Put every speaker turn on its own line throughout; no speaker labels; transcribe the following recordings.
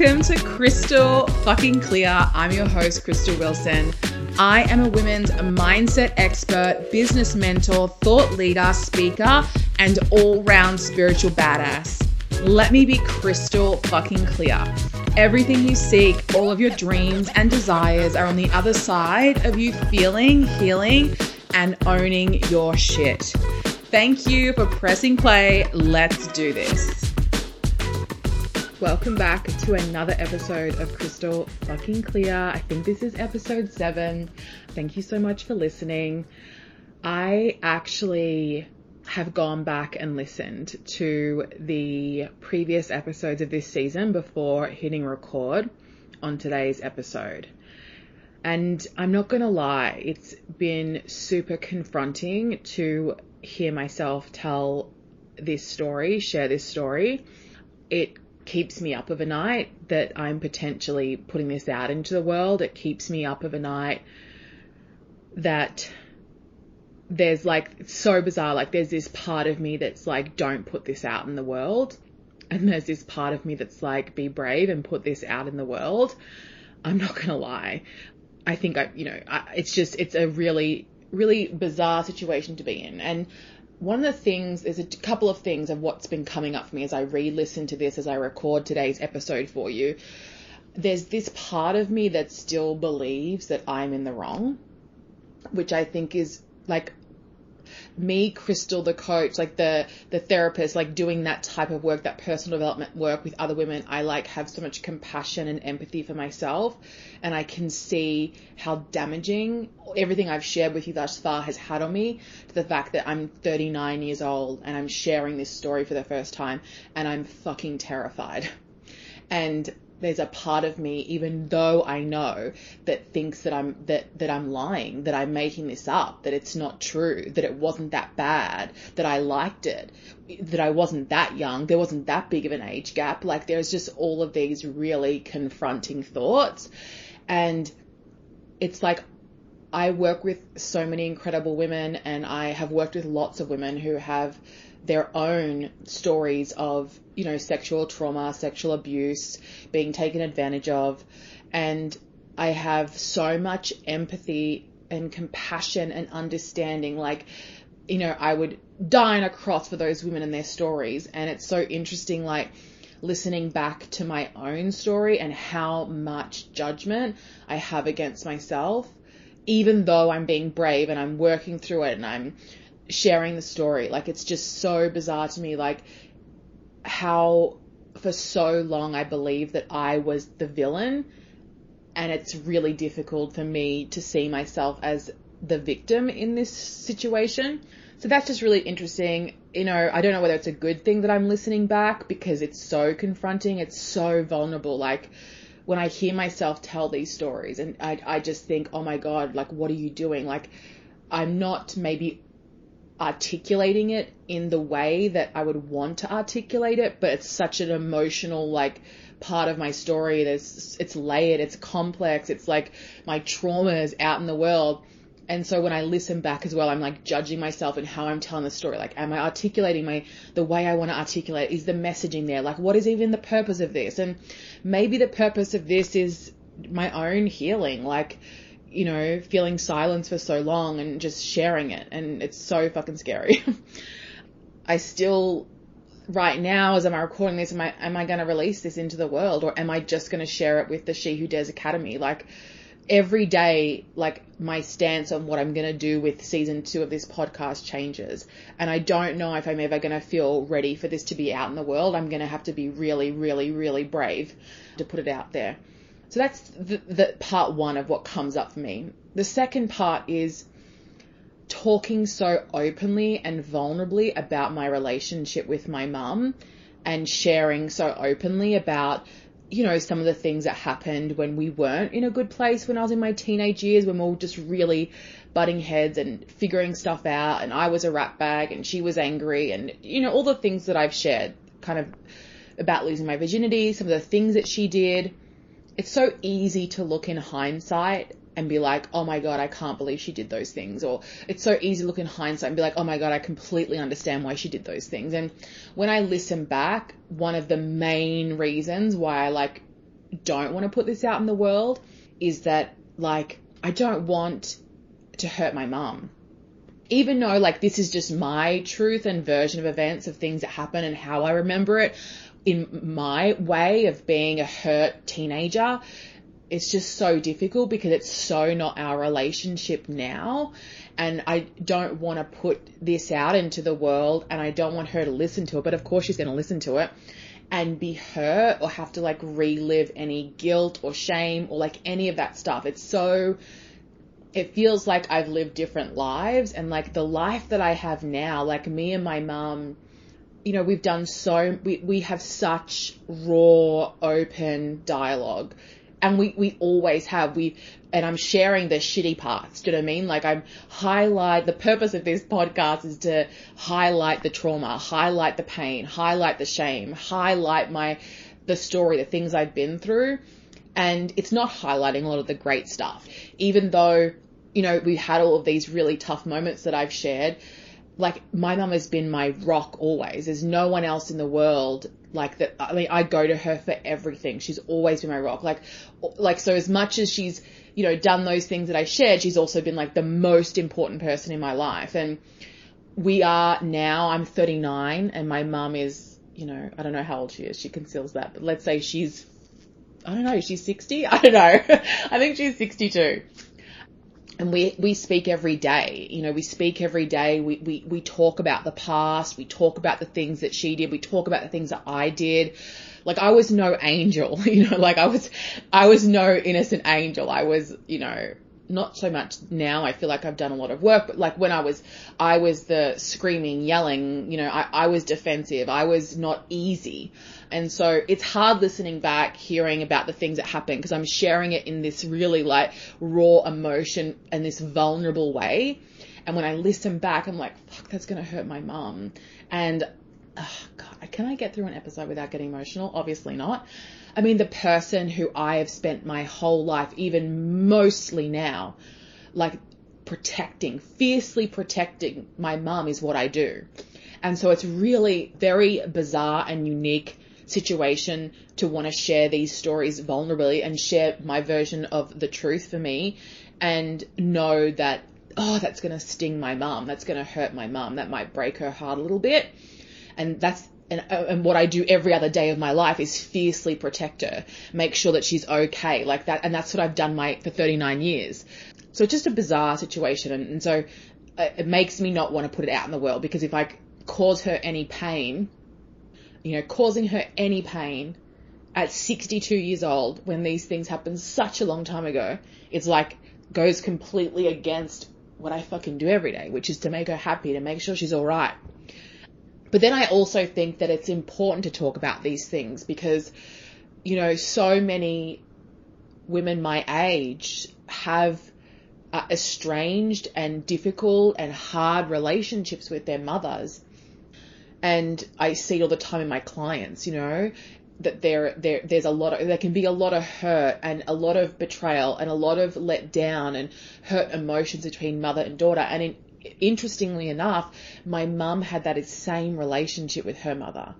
Welcome to Krystal Fucking Clear. I'm your host, Krystal Wilson. I am a women's mindset expert, business mentor, thought leader, speaker, and all round spiritual badass. Let me be crystal fucking clear. Everything you seek, all of your dreams and desires are on the other side of you feeling, healing, and owning your shit. Thank you for pressing play. Let's do this. Welcome back to another episode of Krystal Fucking Clear. I think this is episode seven. Thank you so much for listening. I actually have gone back and listened to the previous episodes of this season before hitting record on today's episode. And I'm not going to lie, it's been super confronting to hear myself tell this story, share this story. It keeps me up of a night that I'm potentially putting this out into the world. It keeps me up of a night that there's like, so bizarre. Like, there's this part of me that's like, don't put this out in the world. And there's this part of me that's like, be brave and put this out in the world. I'm not going to lie. I think I, you know, I, it's just, it's a really, really bizarre situation to be in. And one of the things, there's a couple of things of what's been coming up for me as I re listen to this, as I record today's episode for you. There's this part of me that still believes that I'm in the wrong, which I think is like me, Krystal, the coach, like the the therapist, like doing that type of work, that personal development work with other women, I like have so much compassion and empathy for myself, and I can see how damaging everything I've shared with you thus far has had on me. To the fact that I'm 39 years old and I'm sharing this story for the first time, and I'm fucking terrified. And there's a part of me, even though I know that thinks that I'm that that I'm lying, that I'm making this up, that it's not true, that it wasn't that bad, that I liked it, that I wasn't that young, there wasn't that big of an age gap. Like there's just all of these really confronting thoughts, and it's like I work with so many incredible women, and I have worked with lots of women who have their own stories of, you know, sexual trauma, sexual abuse, being taken advantage of. And I have so much empathy and compassion and understanding. Like, you know, I would die on a cross for those women and their stories. And it's so interesting, like, listening back to my own story and how much judgment I have against myself, even though I'm being brave and I'm working through it and I'm sharing the story. Like it's just so bizarre to me, like how for so long I believed that I was the villain, and it's really difficult for me to see myself as the victim in this situation. So that's just really interesting. You know, I don't know whether it's a good thing that I'm listening back because it's so confronting, it's so vulnerable. Like when I hear myself tell these stories and I, I just think, oh my God, like what are you doing? Like I'm not maybe articulating it in the way that I would want to articulate it, but it's such an emotional, like, part of my story. There's, it's layered, it's complex, it's like my traumas out in the world. And so when I listen back as well, I'm like judging myself and how I'm telling the story. Like, am I articulating my, the way I want to articulate? Is the messaging there? Like, what is even the purpose of this? And maybe the purpose of this is my own healing. Like, you know, feeling silence for so long and just sharing it. And it's so fucking scary. I still, right now, as am I'm recording this, am I, am I going to release this into the world or am I just going to share it with the She Who Dares Academy? Like, every day, like, my stance on what I'm going to do with season two of this podcast changes. And I don't know if I'm ever going to feel ready for this to be out in the world. I'm going to have to be really, really, really brave to put it out there. So that's the, the part one of what comes up for me. The second part is talking so openly and vulnerably about my relationship with my mum and sharing so openly about you know some of the things that happened when we weren't in a good place when I was in my teenage years when we were just really butting heads and figuring stuff out and I was a rat bag and she was angry and you know all the things that I've shared kind of about losing my virginity some of the things that she did it's so easy to look in hindsight and be like, oh my god, I can't believe she did those things. Or it's so easy to look in hindsight and be like, oh my god, I completely understand why she did those things. And when I listen back, one of the main reasons why I like don't want to put this out in the world is that like I don't want to hurt my mum. Even though like this is just my truth and version of events of things that happen and how I remember it in my way of being a hurt teenager, it's just so difficult because it's so not our relationship now. And I don't want to put this out into the world and I don't want her to listen to it. But of course she's going to listen to it and be hurt or have to like relive any guilt or shame or like any of that stuff. It's so, it feels like I've lived different lives and like the life that I have now, like me and my mum, you know, we've done so, we, we have such raw, open dialogue and we, we always have. We, and I'm sharing the shitty parts. Do you know what I mean? Like I'm highlight, the purpose of this podcast is to highlight the trauma, highlight the pain, highlight the shame, highlight my, the story, the things I've been through. And it's not highlighting a lot of the great stuff. Even though, you know, we've had all of these really tough moments that I've shared, like my mum has been my rock always. There's no one else in the world like that. I mean, I go to her for everything. She's always been my rock. Like, like so as much as she's you know done those things that I shared, she's also been like the most important person in my life. And we are now. I'm 39, and my mum is you know I don't know how old she is. She conceals that, but let's say she's I don't know. She's 60. I don't know. I think she's 62 and we we speak every day. You know we speak every day. We, we we talk about the past. We talk about the things that she did. We talk about the things that i did. Like i was no angel you know like i was i was no innocent angel. I was you know not so much now. I feel like I've done a lot of work, but like when I was, I was the screaming, yelling, you know, I, I was defensive. I was not easy. And so it's hard listening back, hearing about the things that happened because I'm sharing it in this really like raw emotion and this vulnerable way. And when I listen back, I'm like, fuck, that's going to hurt my mum. And, oh God, can I get through an episode without getting emotional? Obviously not. I mean, the person who I have spent my whole life, even mostly now, like protecting, fiercely protecting my mum is what I do. And so it's really very bizarre and unique situation to want to share these stories vulnerably and share my version of the truth for me and know that, oh, that's going to sting my mum. That's going to hurt my mum. That might break her heart a little bit. And that's and, uh, and what I do every other day of my life is fiercely protect her, make sure that she's okay, like that. And that's what I've done my for 39 years. So it's just a bizarre situation, and, and so uh, it makes me not want to put it out in the world because if I cause her any pain, you know, causing her any pain at 62 years old when these things happened such a long time ago, it's like goes completely against what I fucking do every day, which is to make her happy, to make sure she's all right. But then I also think that it's important to talk about these things because, you know, so many women my age have uh, estranged and difficult and hard relationships with their mothers. And I see it all the time in my clients, you know, that there, there, there's a lot of, there can be a lot of hurt and a lot of betrayal and a lot of let down and hurt emotions between mother and daughter. And in, interestingly enough, my mum had that same relationship with her mother.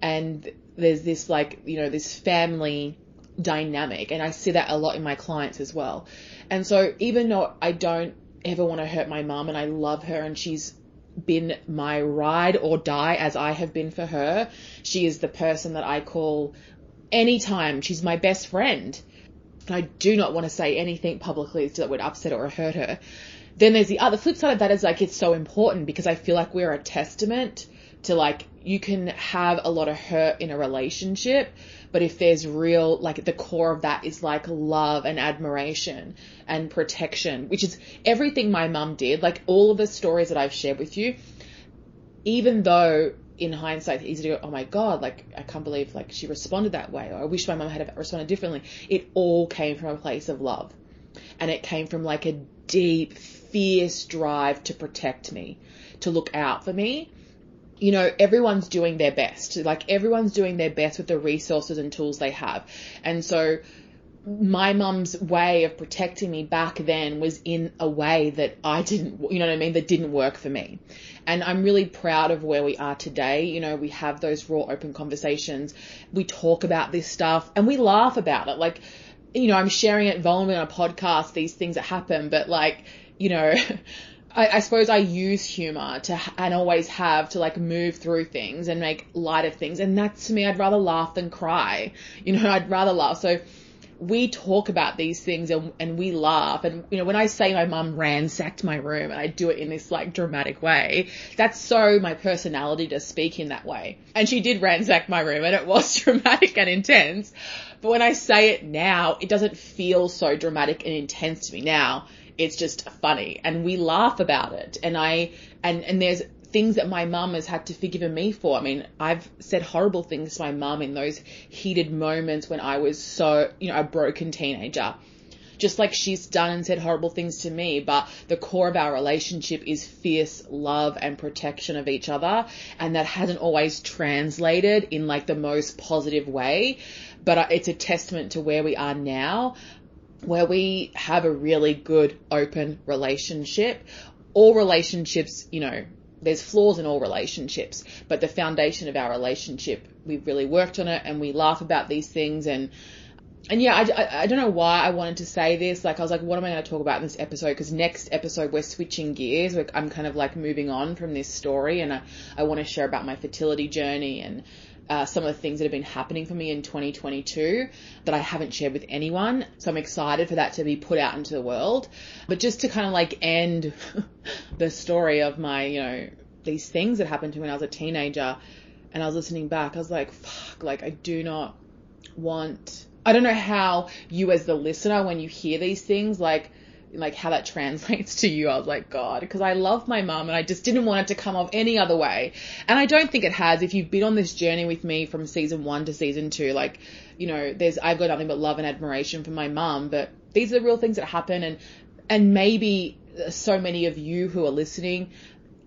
And there's this like, you know, this family dynamic. And I see that a lot in my clients as well. And so even though I don't ever want to hurt my mum and I love her and she's been my ride or die as I have been for her, she is the person that I call anytime. She's my best friend. And I do not want to say anything publicly that would upset or hurt her then there's the other flip side of that is like it's so important because I feel like we're a testament to like you can have a lot of hurt in a relationship, but if there's real like the core of that is like love and admiration and protection, which is everything my mum did, like all of the stories that I've shared with you, even though in hindsight easy to go, oh my god, like I can't believe like she responded that way, or I wish my mum had responded differently. It all came from a place of love, and it came from like a deep fierce drive to protect me, to look out for me. You know, everyone's doing their best. Like everyone's doing their best with the resources and tools they have. And so my mum's way of protecting me back then was in a way that I didn't, you know what I mean, that didn't work for me. And I'm really proud of where we are today. You know, we have those raw, open conversations. We talk about this stuff and we laugh about it. Like, you know, I'm sharing it vulnerably on a podcast, these things that happen, but like, you know, I, I, suppose I use humor to and always have to like move through things and make light of things. And that's to me, I'd rather laugh than cry. You know, I'd rather laugh. So we talk about these things and, and we laugh. And, you know, when I say my mum ransacked my room and I do it in this like dramatic way, that's so my personality to speak in that way. And she did ransack my room and it was dramatic and intense. But when I say it now, it doesn't feel so dramatic and intense to me now. It's just funny and we laugh about it. And I, and, and there's things that my mum has had to forgive me for. I mean, I've said horrible things to my mum in those heated moments when I was so, you know, a broken teenager. Just like she's done and said horrible things to me, but the core of our relationship is fierce love and protection of each other. And that hasn't always translated in like the most positive way, but uh, it's a testament to where we are now where we have a really good open relationship. All relationships, you know, there's flaws in all relationships, but the foundation of our relationship, we've really worked on it and we laugh about these things and and yeah, I, I, I, don't know why I wanted to say this. Like, I was like, what am I going to talk about in this episode? Because next episode, we're switching gears. I'm kind of like moving on from this story and I, I want to share about my fertility journey and uh, some of the things that have been happening for me in 2022 that I haven't shared with anyone. So I'm excited for that to be put out into the world. But just to kind of like end the story of my, you know, these things that happened to me when I was a teenager and I was listening back, I was like, fuck, like I do not want, I don't know how you as the listener, when you hear these things, like, like how that translates to you. I was like, God, because I love my mum and I just didn't want it to come off any other way. And I don't think it has. If you've been on this journey with me from season one to season two, like, you know, there's, I've got nothing but love and admiration for my mum, but these are the real things that happen. And, and maybe so many of you who are listening,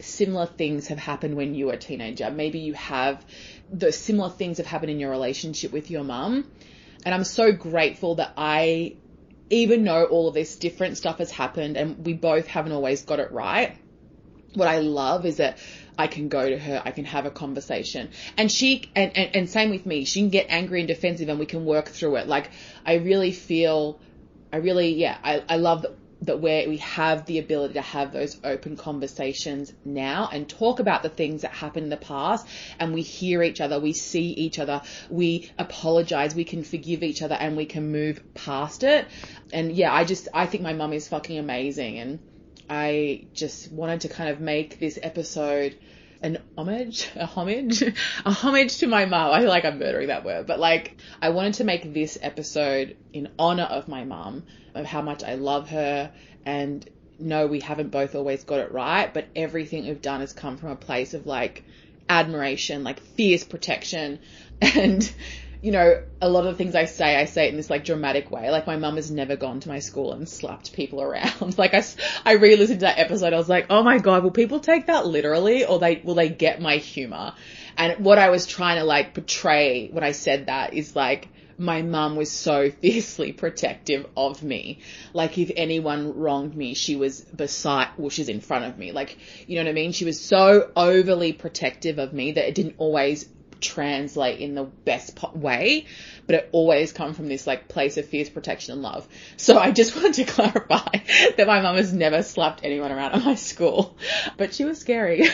similar things have happened when you were a teenager. Maybe you have the similar things have happened in your relationship with your mum. And I'm so grateful that I even though all of this different stuff has happened and we both haven't always got it right, what I love is that I can go to her, I can have a conversation. And she, and, and, and same with me, she can get angry and defensive and we can work through it. Like, I really feel, I really, yeah, I, I love that that where we have the ability to have those open conversations now and talk about the things that happened in the past and we hear each other, we see each other, we apologize, we can forgive each other and we can move past it. And yeah, I just, I think my mum is fucking amazing and I just wanted to kind of make this episode an homage, a homage, a homage to my mum. I feel like I'm murdering that word, but like I wanted to make this episode in honor of my mum of how much I love her and no, we haven't both always got it right, but everything we've done has come from a place of like admiration, like fierce protection. And, you know, a lot of the things I say, I say it in this like dramatic way. Like my mum has never gone to my school and slapped people around. like I, I re-listened to that episode. I was like, oh my God, will people take that literally or they, will they get my humor? And what I was trying to like portray when I said that is like, my mum was so fiercely protective of me. Like if anyone wronged me, she was beside, well, she's in front of me. Like, you know what I mean? She was so overly protective of me that it didn't always translate in the best way, but it always come from this like place of fierce protection and love. So I just wanted to clarify that my mum has never slapped anyone around at my school, but she was scary.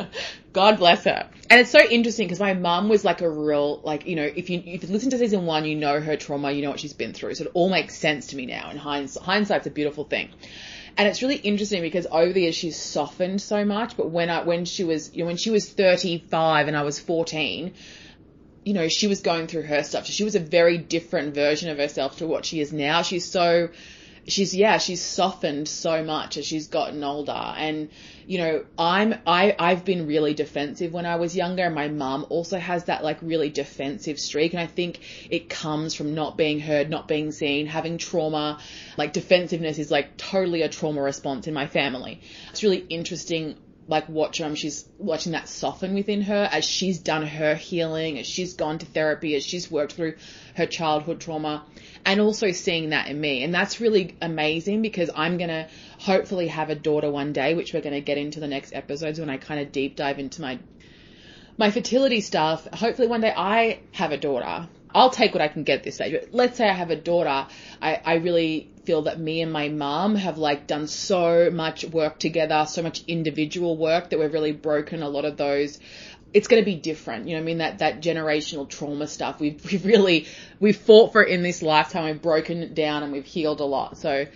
God bless her. And it's so interesting because my mum was like a real, like, you know, if you, if you listen to season one, you know her trauma, you know what she's been through. So it all makes sense to me now. And hindsight, hindsight's a beautiful thing. And it's really interesting because over the years she's softened so much. But when I, when she was, you know, when she was 35 and I was 14, you know, she was going through her stuff. So she was a very different version of herself to what she is now. She's so, she's yeah she's softened so much as she's gotten older. And you know i'm i i've been really defensive when i was younger and my mum also has that like really defensive streak. And i think it comes from not being heard not being seen having trauma. Like defensiveness is like totally a trauma response in my family. It's really interesting like watch her, she's watching that soften within her as she's done her healing, as she's gone to therapy, as she's worked through her childhood trauma, and also seeing that in me. And that's really amazing because I'm gonna hopefully have a daughter one day, which we're gonna get into the next episodes when I kind of deep dive into my my fertility stuff. Hopefully one day I have a daughter I'll take what I can get at this stage. But let's say I have a daughter. I, I really feel that me and my mum have like done so much work together, so much individual work that we've really broken a lot of those. It's going to be different. You know I mean? That, that generational trauma stuff. We've, we've really, we've fought for it in this lifetime. We've broken it down and we've healed a lot. So,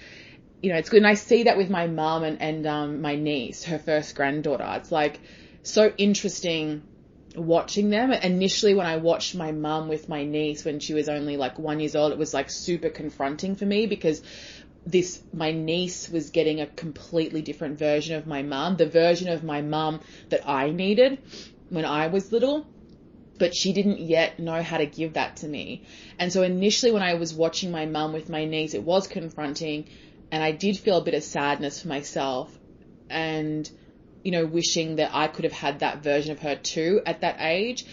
you know, it's good. And I see that with my mum and, and, um, my niece, her first granddaughter. It's like so interesting watching them. Initially, when I watched my mum with my niece when she was only like one years old, it was like super confronting for me because this my niece was getting a completely different version of my mum, the version of my mum that I needed when I was little. But she didn't yet know how to give that to me. And so initially when I was watching my mum with my niece, it was confronting and I did feel a bit of sadness for myself. And you know, wishing that I could have had that version of her too at that age.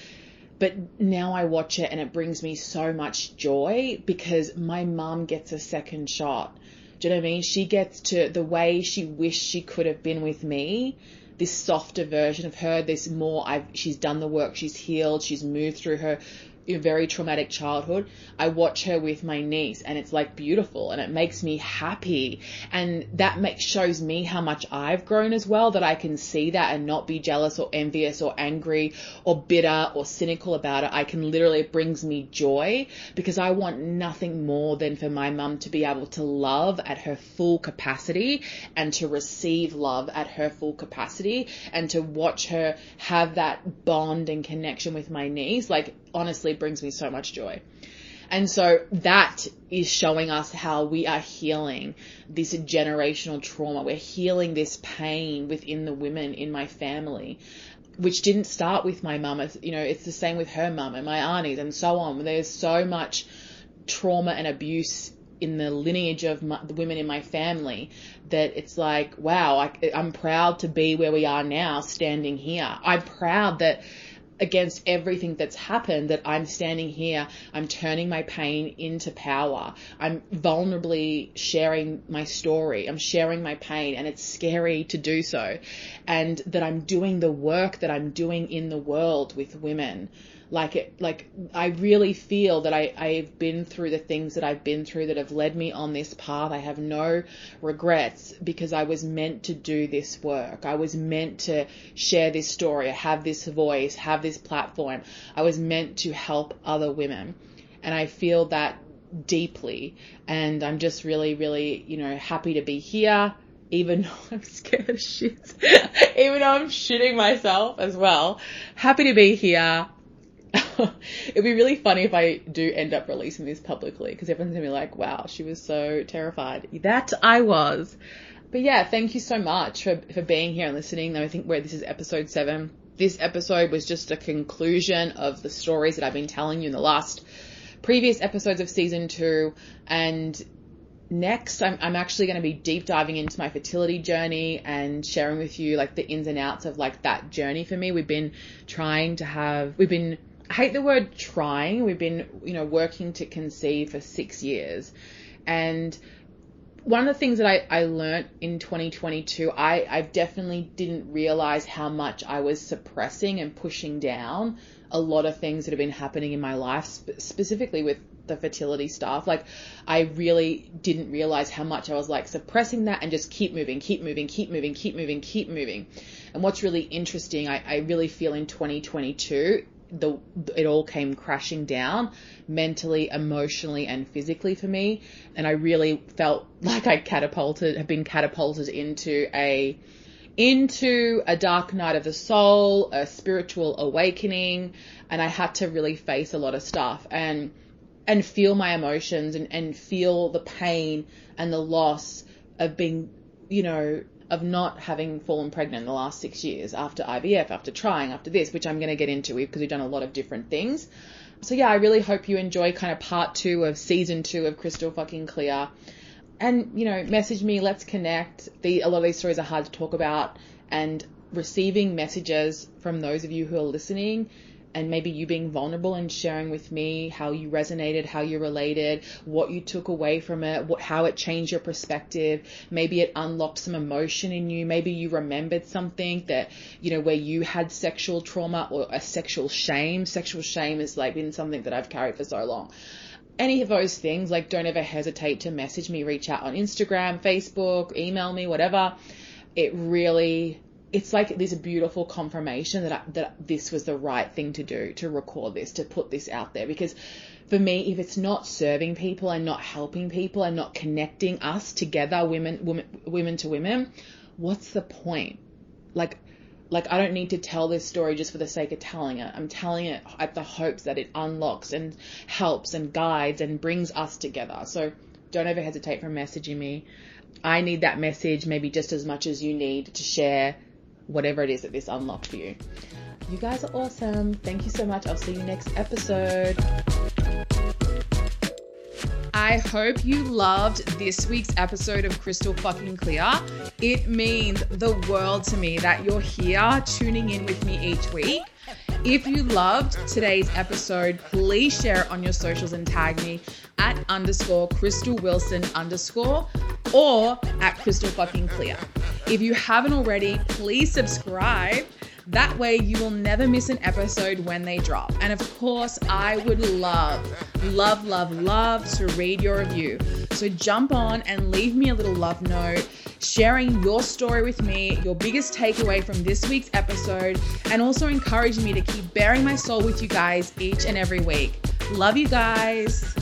But now I watch it and it brings me so much joy because my mum gets a second shot. Do you know what I mean? She gets to the way she wished she could have been with me this softer version of her, this more I've she's done the work, she's healed, she's moved through her a very traumatic childhood, I watch her with my niece and it's like beautiful and it makes me happy. And that makes, shows me how much I've grown as well, that I can see that and not be jealous or envious or angry or bitter or cynical about it. I can literally, it brings me joy because I want nothing more than for my mum to be able to love at her full capacity and to receive love at her full capacity and to watch her have that bond and connection with my niece. Like honestly brings me so much joy. And so that is showing us how we are healing this generational trauma. We're healing this pain within the women in my family, which didn't start with my mum. You know, it's the same with her mum and my aunties and so on. There's so much trauma and abuse in the lineage of my, the women in my family that it's like, wow, I, I'm proud to be where we are now, standing here. I'm proud that against everything that's happened that I'm standing here, I'm turning my pain into power. I'm vulnerably sharing my story. I'm sharing my pain and it's scary to do so. And that I'm doing the work that I'm doing in the world with women like it like I really feel that I, I've been through the things that I've been through that have led me on this path. I have no regrets because I was meant to do this work. I was meant to share this story, have this voice, have this platform. I was meant to help other women. And I feel that deeply. And I'm just really, really, you know, happy to be here even though I'm scared of shit, even though I'm shitting myself as well. Happy to be here. It'd be really funny if I do end up releasing this publicly because everyone's gonna be like, wow, she was so terrified. That I was. But yeah, thank you so much for, for being here and listening. I think where this is episode seven. This episode was just a conclusion of the stories that I've been telling you in the last previous episodes of season two. And next, I'm, I'm actually going to be deep diving into my fertility journey and sharing with you like the ins and outs of like that journey for me. We've been trying to have, we've been I hate the word trying. We've been, you know, working to conceive for six years. And one of the things that I, I learned in 2022, I, I definitely didn't realize how much I was suppressing and pushing down a lot of things that have been happening in my life, sp- specifically with the fertility stuff. Like, I really didn't realize how much I was like suppressing that and just keep moving, keep moving, keep moving, keep moving, keep moving. And what's really interesting, I, I really feel in 2022 the it all came crashing down mentally, emotionally, and physically for me, and I really felt like I catapulted, have been catapulted into a into a dark night of the soul, a spiritual awakening, and I had to really face a lot of stuff and and feel my emotions and, and feel the pain and the loss of being, you know, of not having fallen pregnant in the last six years after IVF, after trying, after this, which I'm going to get into because we've done a lot of different things. So yeah, I really hope you enjoy kind of part two of season two of Krystal fucking Clear. And, you know, message me, let's connect. The, a lot of these stories are hard to talk about and receiving messages from those of you who are listening and maybe you being vulnerable and sharing with me how you resonated, how you related, what you took away from it, what, how it changed your perspective. Maybe it unlocked some emotion in you. Maybe you remembered something that, you know, where you had sexual trauma or a sexual shame. Sexual shame has like been something that I've carried for so long. Any of those things, like don't ever hesitate to message me, reach out on Instagram, Facebook, email me, whatever. It really it's like this beautiful confirmation that I, that this was the right thing to do to record this to put this out there because for me if it's not serving people and not helping people and not connecting us together women women women to women what's the point like like I don't need to tell this story just for the sake of telling it. I'm telling it at the hopes that it unlocks and helps and guides and brings us together. So don't ever hesitate from messaging me. I need that message maybe just as much as you need to share whatever it is that this unlocked for you. You guys are awesome. Thank you so much. I'll see you next episode. I hope you loved this week's episode of Krystal Fucking Clear. It means the world to me that you're here tuning in with me each week. If you loved today's episode, please share it on your socials and tag me at underscore Krystal Wilson underscore or at Krystal Fucking Clear. If you haven't already, please subscribe. That way, you will never miss an episode when they drop. And of course, I would love, love, love, love to read your review. So jump on and leave me a little love note, sharing your story with me, your biggest takeaway from this week's episode, and also encouraging me to keep bearing my soul with you guys each and every week. Love you guys.